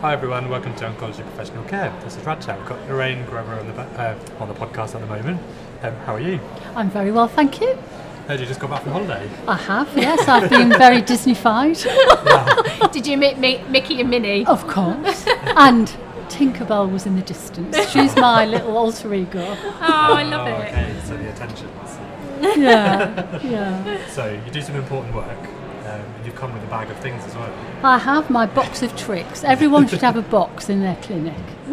Hi everyone, welcome to Oncology Professional Care. This is Rad We've got Lorraine Grover on the, ba- uh, on the podcast at the moment. Um, how are you? I'm very well, thank you. Heard you just got back from holiday. I have, yes, I've been very Disneyfied, Did you meet, meet Mickey and Minnie? of course. And Tinkerbell was in the distance. She's my little alter ego. Oh, I love oh, it. Okay, so the attentions. Yeah, yeah. So you do some important work. Um, and you've come with a bag of things as well. I have my box of tricks. Everyone should have a box in their clinic.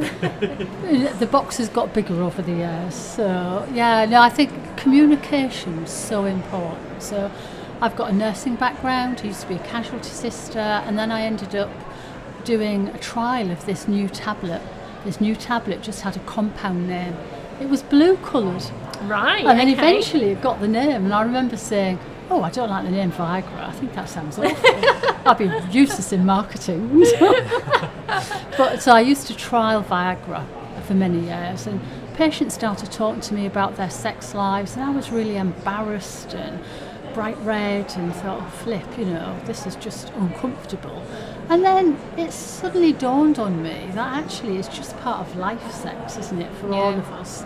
the box has got bigger over the years. So, yeah, no, I think communication's so important. So, I've got a nursing background, I used to be a casualty sister, and then I ended up doing a trial of this new tablet. This new tablet just had a compound name. It was blue coloured. Right. And then okay. eventually it got the name, and I remember saying, "Oh, I don't like the name Viagra. I think that sounds awful. I'd be useless in marketing." but so I used to trial Viagra for many years, and patients started talking to me about their sex lives, and I was really embarrassed and bright red, and thought, oh, "Flip, you know, this is just uncomfortable." And then it suddenly dawned on me that actually it's just part of life, sex, isn't it, for all of us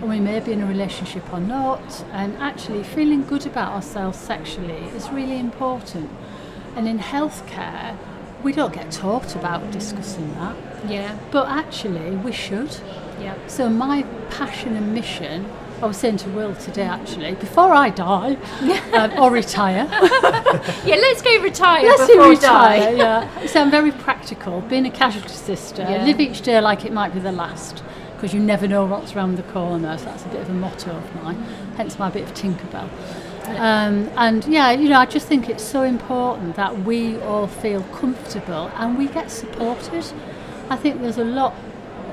and we may be in a relationship or not, and actually feeling good about ourselves sexually is really important. And in healthcare, we don't get taught about discussing that, Yeah. but actually we should. Yeah. So my passion and mission, I was saying to Will today actually, before I die um, or retire, Yeah, let's go retire Let's before retire, die. yeah. So I'm very practical. Being a casualty sister, Yeah. live each day like it might be the last, because you never know what's around the corner. So that's a bit of a motto of mine. Hence my bit of Tinkerbell. Um, and yeah, you know, I just think it's so important that we all feel comfortable and we get supported. I think there's a lot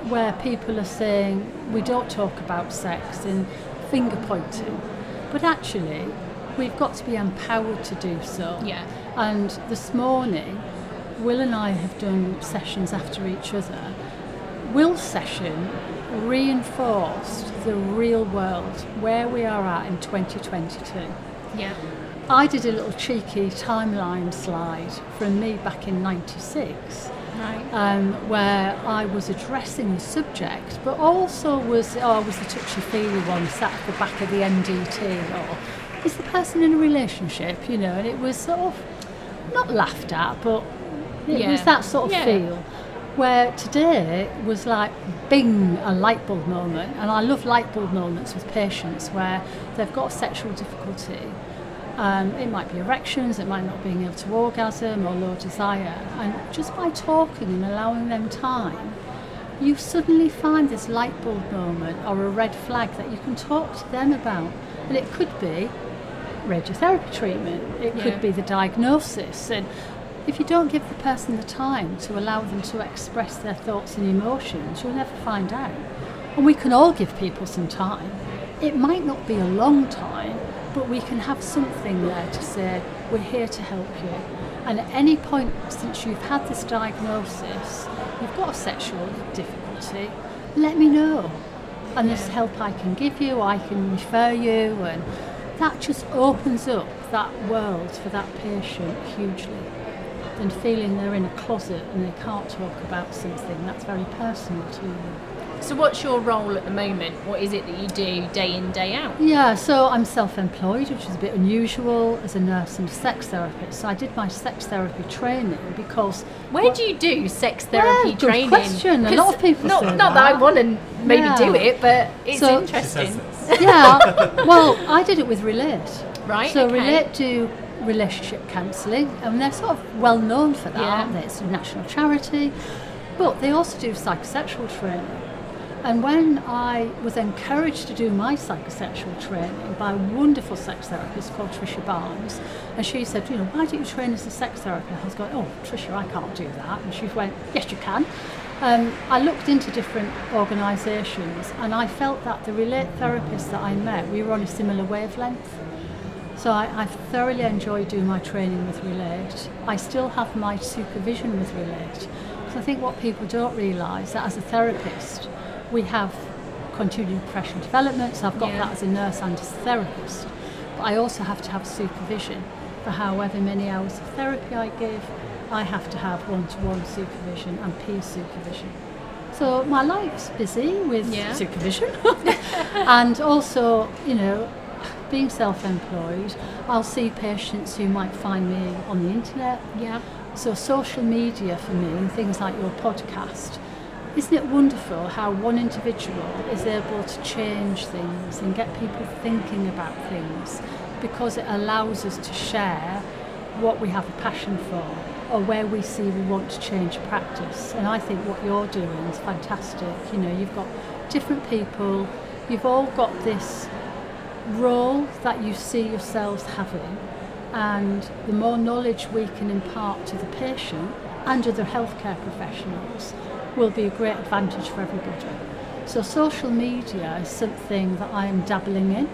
where people are saying we don't talk about sex and finger pointing, but actually we've got to be empowered to do so. Yeah. And this morning, Will and I have done sessions after each other. Will's session reinforced the real world, where we are at in 2022. Yeah. I did a little cheeky timeline slide from me back in 96 Right. um, where I was addressing the subject, but also was oh, I was the touchy feely one sat at the back of the MDT, or is the person in a relationship, you know? And it was sort of not laughed at, but it Yeah. was that sort of Yeah. feel. Where today was like bing, a light bulb moment, and I love light bulb moments with patients where they've got sexual difficulty um, it might be erections, it might not being able to orgasm or low desire. And just by talking and allowing them time, you suddenly find this light bulb moment or a red flag that you can talk to them about. And it could be radiotherapy treatment, it Yeah. could be the diagnosis. And if you don't give the person the time to allow them to express their thoughts and emotions, you'll never find out. And we can all give people some time. It might not be a long time, but we can have something there to say, we're here to help you. And at any point since you've had this diagnosis, you've got a sexual difficulty, let me know. And there's help I can give you, I can refer you, and that just opens up that world for that patient hugely. Than feeling they're in a closet and they can't talk about something that's very personal to them. So, what's your role at the moment? What is it that you do day in, day out? Yeah, so I'm self employed, which is a bit unusual as a nurse and a sex therapist. So I did my sex therapy training because. Where do you do sex therapy good training? question. A lot of people Not, say not that I want to maybe Yeah. do it, but it's So- interesting. Yeah, well, I did it with Relate. Right, So okay. Relate do relationship counselling, and they're sort of well known for that, Yeah. aren't they? It's a national charity, but they also do psychosexual training. And when I was encouraged to do my psychosexual training by a wonderful sex therapist called Tricia Barnes, and she said, you know, why don't you train as a sex therapist? I was going, oh, Tricia, I can't do that. And she went, yes, you can. Um, I looked into different organisations, and I felt that the Relate therapists that I met, we were on a similar wavelength. So I, thoroughly enjoyed doing my training with Relate. I still have my supervision with Relate. Because I think what people don't realise that as a therapist, we have continued professional development, so I've got Yeah. that as a nurse and as a therapist. But I also have to have supervision for however many hours of therapy I give I have to have one-to-one supervision and peer supervision. So my life's busy with Yeah. supervision, and also, you know, being self-employed, I'll see patients who might find me on the internet. Yeah. So social media for me and things like your podcast, isn't it wonderful how one individual is able to change things and get people thinking about things because it allows us to share what we have a passion for or where we see we want to change practice. And I think what you're doing is fantastic. You know, you've got different people, you've all got this role that you see yourselves having and the more knowledge we can impart to the patient and other healthcare professionals will be a great advantage for everybody. So social media is something that I am dabbling in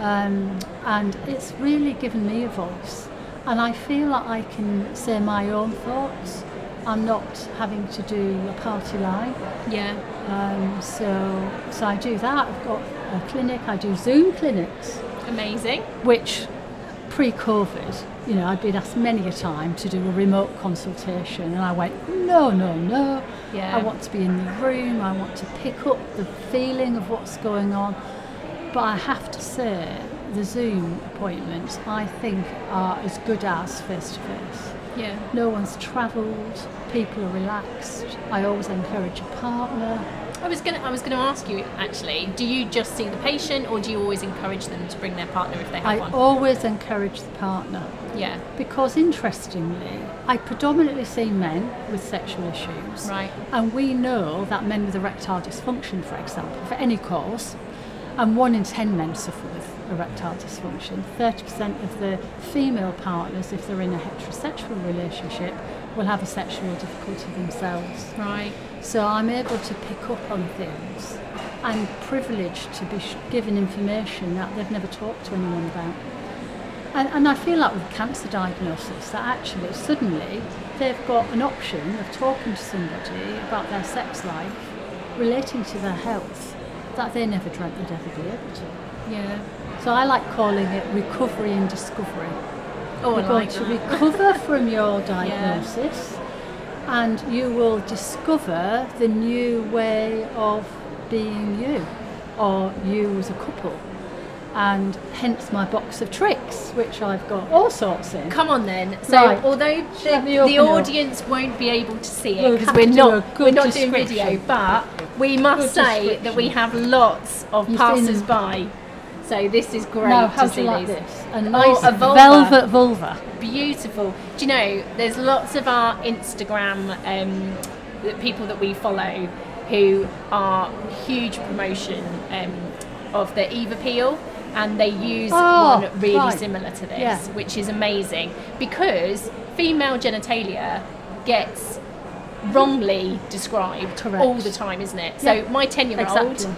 um, and it's really given me a voice and I feel that I can say my own thoughts. I'm not having to do a party line. Yeah. Um, so, so I do that. I've got a clinic. I do Zoom clinics, Amazing. which pre-COVID, you know, I'd been asked many a time to do a remote consultation, and I went, no, no, no. Yeah. I want to be in the room. I want to pick up the feeling of what's going on. But I have to say, the Zoom appointments, I think, are as good as face-to-face. Yeah. No one's travelled. People are relaxed. I always encourage a partner. I was gonna I was gonna ask you actually, do you just see the patient or do you always encourage them to bring their partner if they have I one? always encourage the partner yeah. because, interestingly, I predominantly see men with sexual issues. Right. And we know that men with erectile dysfunction, for example, for any cause, and one in ten men suffer with erectile dysfunction. 30% of the female partners, if they're in a heterosexual relationship, will have a sexual difficulty themselves. Right. So I'm able to pick up on things and privileged to be given information that they've never talked to anyone about. And, and I feel like with cancer diagnosis that actually suddenly they've got an option of talking to somebody about their sex life relating to their health that they never dreamt they'd ever be able to. Yeah. So I like calling it recovery and discovery. Oh, You're going like to that. recover from your diagnosis and you will discover the new way of being you or you as a couple. And hence my box of tricks, which I've got all sorts in. Come on then. So Right. although the, the it up. audience won't be able to see it because we're to not we're not doing video, but we must Good say that we have lots of You've seen passers them. by. So this is great now, to how do see you like this? A Oh, nice a vulva. velvet vulva. Beautiful. Do you know, there's lots of our Instagram um, the people that we follow who are huge promotion um, of the Eva Peel. And they use Oh, one really right. similar to this, Yeah. which is amazing because female genitalia gets wrongly described Correct. all the time, isn't it? Yeah. So my 10 year old Exactly.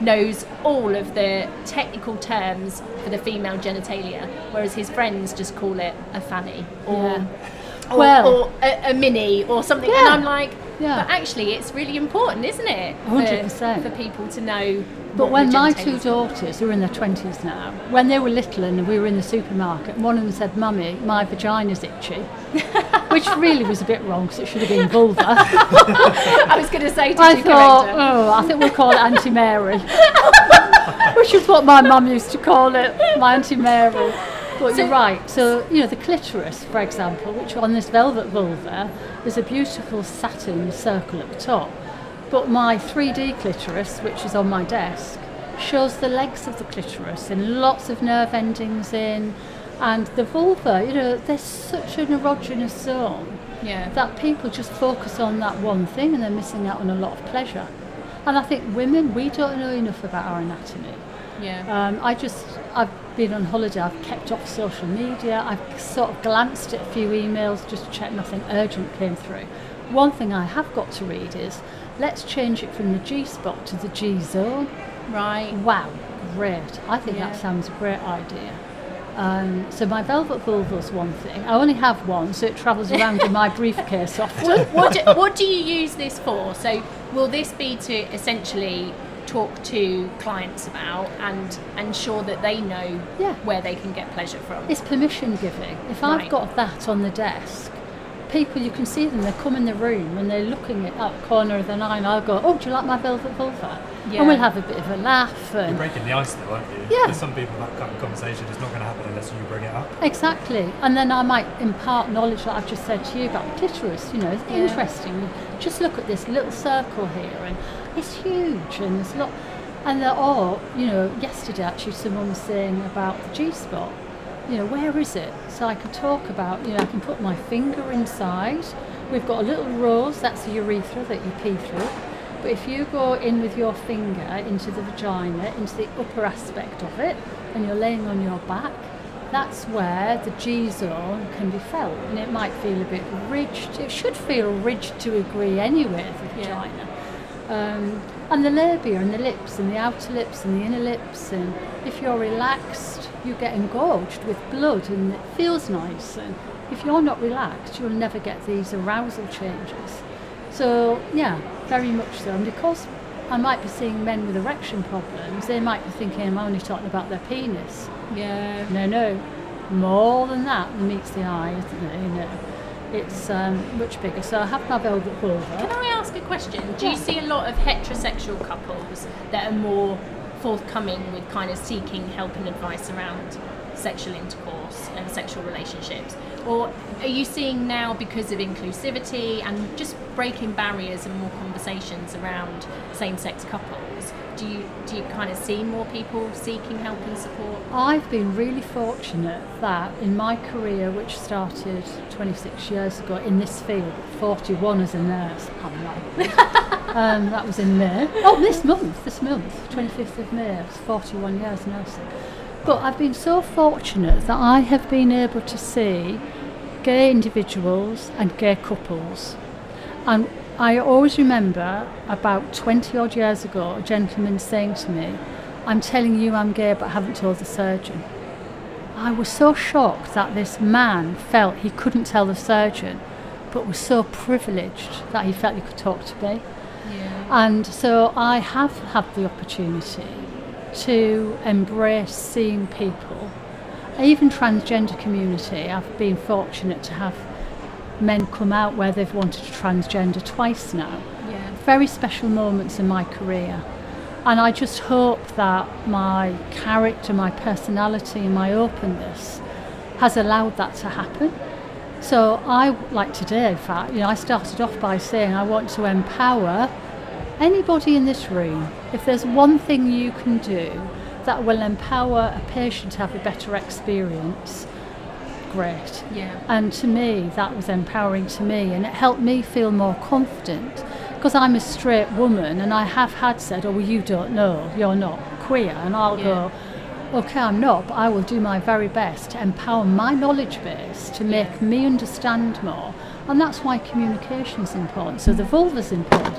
Knows all of the technical terms for the female genitalia, whereas his friends just call it a fanny or, Yeah. or, Well- or a, a mini or something. And I'm like, Yeah. but actually, it's really important, isn't it? for- 100%. For, people to know. But when my two daughters, who are in their 20s now, when they were little and we were in the supermarket, one of them said, Mummy, my vagina's itchy. Which really was a bit wrong because it should have been vulva. I was going to say, did I you thought, oh, I think we'll call it Auntie Mary. Which is what my mum used to call it, my Auntie Mary. But you're right. So, you know, the clitoris, for example, which on this velvet vulva, there's a beautiful satin circle at the top. But my 3D clitoris, which is on my desk, shows the legs of the clitoris and lots of nerve endings in. And the vulva, you know, there's such an erogenous zone Yeah. that people just focus on that one thing and they're missing out on a lot of pleasure. And I think women, we don't know enough about our anatomy. yeah. Um, I just, I've been on holiday, I've kept off social media, I've sort of glanced at a few emails just to check nothing urgent came through. One thing I have got to read is let's change it from the G spot to the G zone. right. Wow, great. I think Yeah. that sounds a great idea. Um, so my velvet vulva's one thing. I only have one, so it travels around in my briefcase often. what, what, do, what do you use this for? So, will this be to essentially talk to clients about and ensure that they know Yeah. where they can get pleasure from? It's permission giving. If Right. I've got that on the desk, people, you can see them, they come in the room and they're looking at that corner of the nine. I'll go, oh, do you like my velvet vulva? Yeah. And we'll have a bit of a laugh. You're breaking the ice though, aren't you? Yeah. For some people, that kind of conversation is not going to happen unless you bring it up. Exactly. And then I might impart knowledge that I've just said to you about the clitoris. You know, it's Yeah. interesting. Just look at this little circle here, and it's huge, and there's a lot. And they're all, you know, yesterday actually someone was saying about the G spot. You know, where is it? So I could talk about, you know, I can put my finger inside. We've got a little rose, that's the urethra that you pee through. But if you go in with your finger into the vagina, into the upper aspect of it, and you're laying on your back, that's where the G zone can be felt. And it might feel a bit ridged. It should feel ridged to a degree anyway, the Yeah. vagina. Um, and the labia and the lips and the outer lips and the inner lips. And if you're relaxed, you get engorged with blood and it feels nice. And if you're not relaxed, you'll never get these arousal changes. So, yeah, very much so. And because I might be seeing men with erection problems, they might be thinking I'm only talking about their penis. Yeah. No, no, more than that meets the eye, isn't it? You know, it's um, much bigger. So I have my velvet Can. I question? Do you see a lot of heterosexual couples that are more forthcoming with kind of seeking help and advice around sexual intercourse and sexual relationships? Or are you seeing now because of inclusivity and just breaking barriers and more conversations around same-sex couples? Do you do you kind of see more people seeking help and support? I've been really fortunate that in my career, which started 26 years ago in this field, 41 as a nurse, I'm um, that was in May. Oh, this month, this month, 25th of May, it's 41 years nursing. But I've been so fortunate that I have been able to see gay individuals and gay couples. And I always remember about 20 odd years ago, a gentleman saying to me, I'm telling you I'm gay, but I haven't told the surgeon. I was so shocked that this man felt he couldn't tell the surgeon, but was so privileged that he felt he could talk to me. Yeah. And so I have had the opportunity to embrace seeing people, even transgender community. I've been fortunate to have men come out where they've wanted to transgender twice now. Yeah. Very special moments in my career. And I just hope that my character, my personality, and my openness has allowed that to happen. So I, like today, in fact, you know, I started off by saying I want to empower anybody in this room. If there's one thing you can do that will empower a patient to have a better experience, great. Yeah. And to me, that was empowering to me, and it helped me feel more confident because I'm a straight woman, and I have had said, "Oh, well, you don't know, you're not queer," and I'll go, "Okay, I'm not, but I will do my very best to empower my knowledge base to make Yeah. me understand more." And that's why communication is important. So the vulva's important.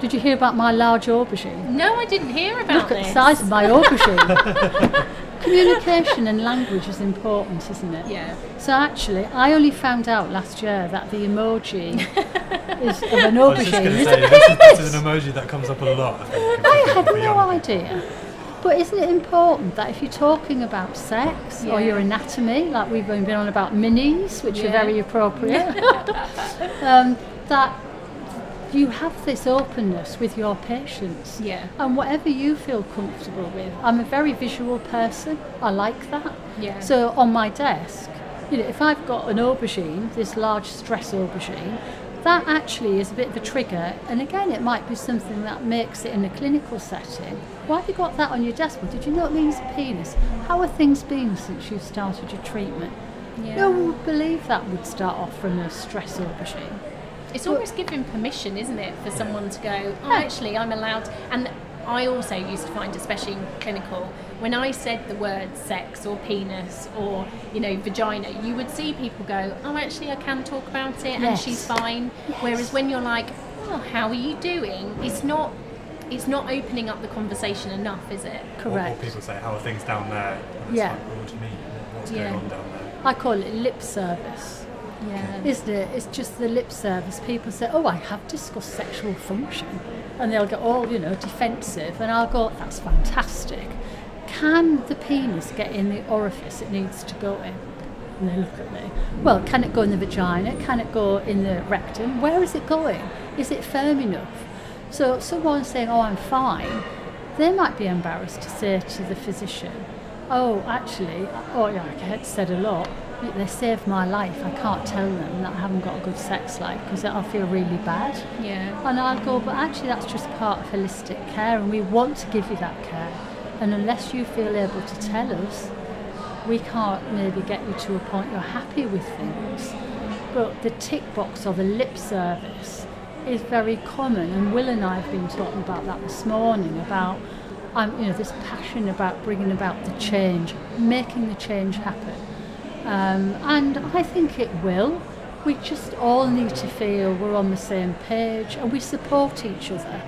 Did you hear about my large aubergine? No, I didn't hear about Look at the size of my aubergine. Communication and language is important, isn't it? Yeah. So actually, I only found out last year that the emoji is of an I was just aubergine. going to Is say, it this is, this is an emoji that comes up a lot. I, think, I had no young. idea. But isn't it important that if you're talking about sex or your anatomy, like we've been on about minis, which are very appropriate, um, that you have this openness with your patients. Yeah. And whatever you feel comfortable with. I'm a very visual person. I like that. Yeah. So on my desk, you know, if I've got an aubergine, this large stress aubergine, that actually is a bit of a trigger. And again, it might be something that makes it in a clinical setting. Why have you got that on your desk? Well, did you know it means a penis? How have things been since you started your treatment? Yeah. No one would believe that would start off from a stress aubergine. It's almost giving permission, isn't it, for someone to go, oh, actually, I'm allowed. And I also used to find, especially in clinical, when I said the word sex or penis or, you know, vagina, you would see people go, oh, actually, I can talk about it and Yes. she's fine. Whereas when you're like, oh, how are you doing? It's not. It's not opening up the conversation enough, is it? Or, or Correct. people say, how are things down there? And it's Yeah. Like, what do you mean? What's Yeah. going on down there? I call it lip service. Yeah. Isn't it? It's just the lip service. People say, "Oh, I have discussed sexual function," and they'll get all oh, you know defensive, and I'll go, "That's fantastic." Can the penis get in the orifice it needs to go in? And they look at me. Well, can it go in the vagina? Can it go in the rectum? Where is it going? Is it firm enough? So someone saying, "Oh, I'm fine," they might be embarrassed to say to the physician, "Oh, actually, oh yeah, I said a lot. They saved my life. I can't tell them that I haven't got a good sex life because I'll feel really bad." Yeah. And I'll go, but actually, that's just part of holistic care, and we want to give you that care. And unless you feel able to tell us, we can't maybe get you to a point you're happy with things. But the tick box or the lip service is very common, and Will and I have been talking about that this morning about. Um, you know, this passion about bringing about the change, making the change happen. Um, and I think it will. We just all need to feel we're on the same page and we support each other.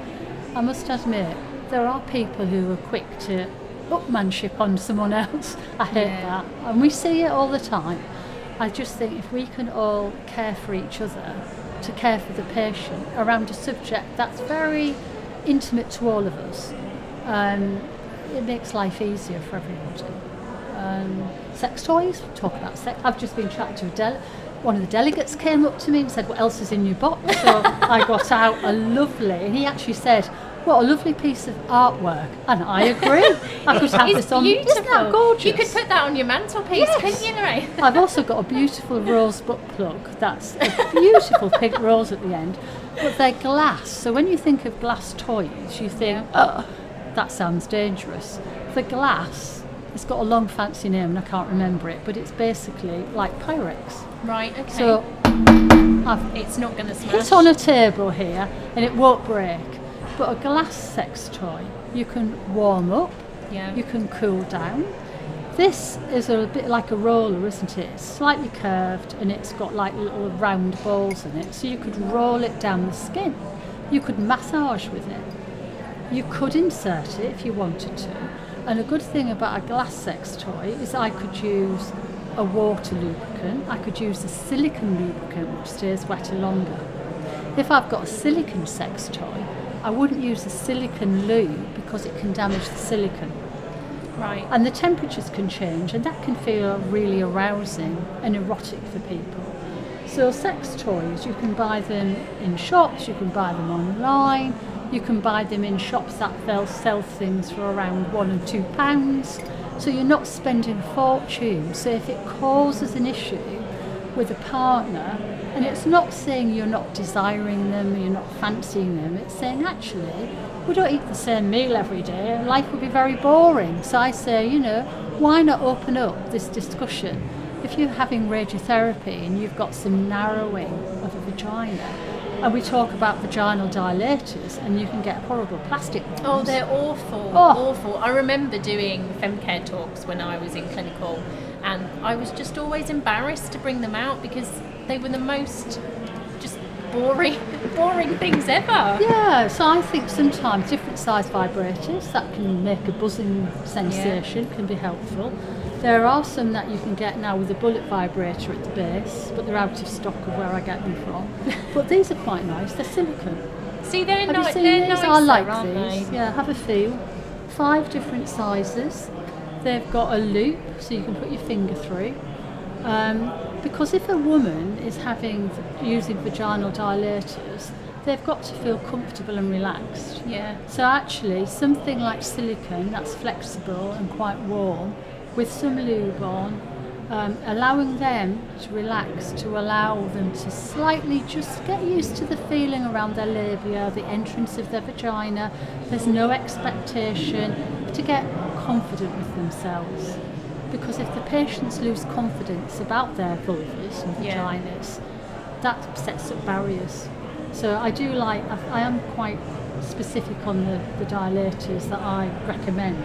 I must admit, there are people who are quick to upmanship on someone else. I hate Yeah. that. And we see it all the time. I just think if we can all care for each other, to care for the patient around a subject that's very intimate to all of us, um, it makes life easier for everybody. Um, sex toys, talk about sex. I've just been chatting to a del- one of the delegates came up to me and said, "What else is in your box?" So I got out a lovely, and he actually said, "What a lovely piece of artwork," and I agree. I could have it's this on. beautiful. Isn't that gorgeous? You could put that on your mantelpiece, Yes. couldn't you, Lorraine? I've also got a beautiful rose butt plug. That's a beautiful pink rose at the end. But they're glass. So when you think of glass toys, you think, oh, that sounds dangerous. The glass, it's got a long fancy name and I can't remember it, but it's basically like Pyrex. Right, okay. So I've it's not going to smash. hit on a table here and it won't break. But a glass sex toy, you can warm up, Yeah. you can cool down. This is a bit like a roller, isn't it? It's slightly curved and it's got like little round balls in it, so you could roll it down the skin. You could massage with it. You could insert it if you wanted to. And a good thing about a glass sex toy is I could use a water lubricant, I could use a silicone lubricant which stays wetter longer. If I've got a silicone sex toy, I wouldn't use a silicone lube because it can damage the silicone. Right. And the temperatures can change, and that can feel really arousing and erotic for people. So, sex toys, you can buy them in shops, you can buy them online, you can buy them in shops that they'll sell things for around one and two pounds. So, you're not spending a fortune. So, if it causes an issue with a partner, and it's not saying you're not desiring them, you're not fancying them, it's saying actually, we don't eat the same meal every day, and life would be very boring. So I say, you know, why not open up this discussion? If you're having radiotherapy and you've got some narrowing of a vagina, and we talk about vaginal dilators, and you can get horrible plastic ones. Oh, they're awful, Oh. awful. I remember doing femcare talks when I was in clinical, and I was just always embarrassed to bring them out because they were the most just boring, boring things ever. Yeah, so I think sometimes different size vibrators that can make a buzzing sensation can be helpful. There are some that you can get now with a bullet vibrator at the base, but they're out of stock of where I get them from. but these are quite nice. They're silicone. See, they're Have not. they're these? nicer, I like these. they? Yeah, have a feel. Five different sizes. They've got a loop, so you can put your finger through. Um, because if a woman is having using vaginal dilators, they've got to feel comfortable and relaxed. Yeah. So actually, something like silicone that's flexible and quite warm, with some lube on, um, allowing them to relax, to allow them to slightly just get used to the feeling around their labia, the entrance of their vagina. There's no expectation to get confident with themselves. Because if the patients lose confidence about their vulvas and Yeah. vaginas, that sets up barriers. So I do like, I, I am quite specific on the, the dilators that I recommend.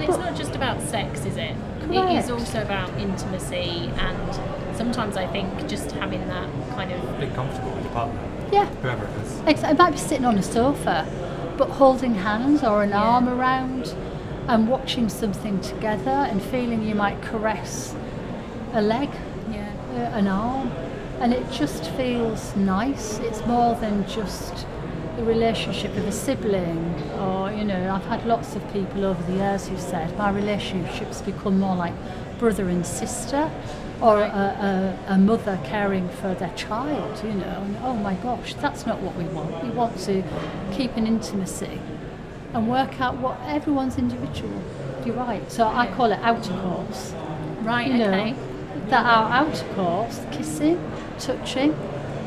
And it's not just about sex, is it? It Correct. is also about intimacy, and sometimes I think just having that kind of Being comfortable with your partner, Yeah, whoever it is. ex- it might be sitting on a sofa, but holding hands or an Yeah. arm around and watching something together and feeling you might caress a leg, yeah. uh, an arm, and it just feels nice. It's more than just the relationship with a sibling, or you know, I've had lots of people over the years who said my relationships become more like brother and sister. or a, a, a mother caring for their child, you know, and oh my gosh, that's not what we want. We want to keep an intimacy and work out what everyone's individual. You're right. So I call it outer course. Right, You know, okay. that our outer course, kissing, touching,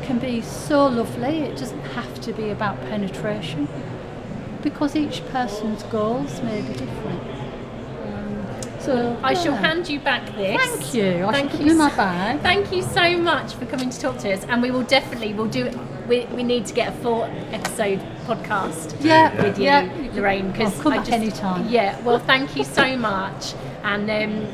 can be so lovely. It doesn't have to be about penetration because each person's goals may be different. Um, so I shall hand you back this. Thank you. I Thank shall put you in my so- bag. Thank you so much for coming to talk to us, and we will definitely we'll do. We, we need to get a full episode podcast Yeah, with you, yeah. Lorraine, because come I just anytime. yeah. Well, thank you so much, and um,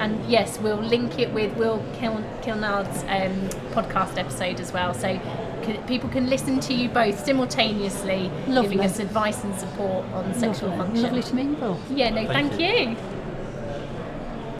and yes, we'll link it with Will Kil- Kilnard's um, podcast episode as well, so c- people can listen to you both simultaneously, Lovely. giving us advice and support on sexual Lovely. function. Lovely to meet you both. Yeah, no, Thank thank, you. you.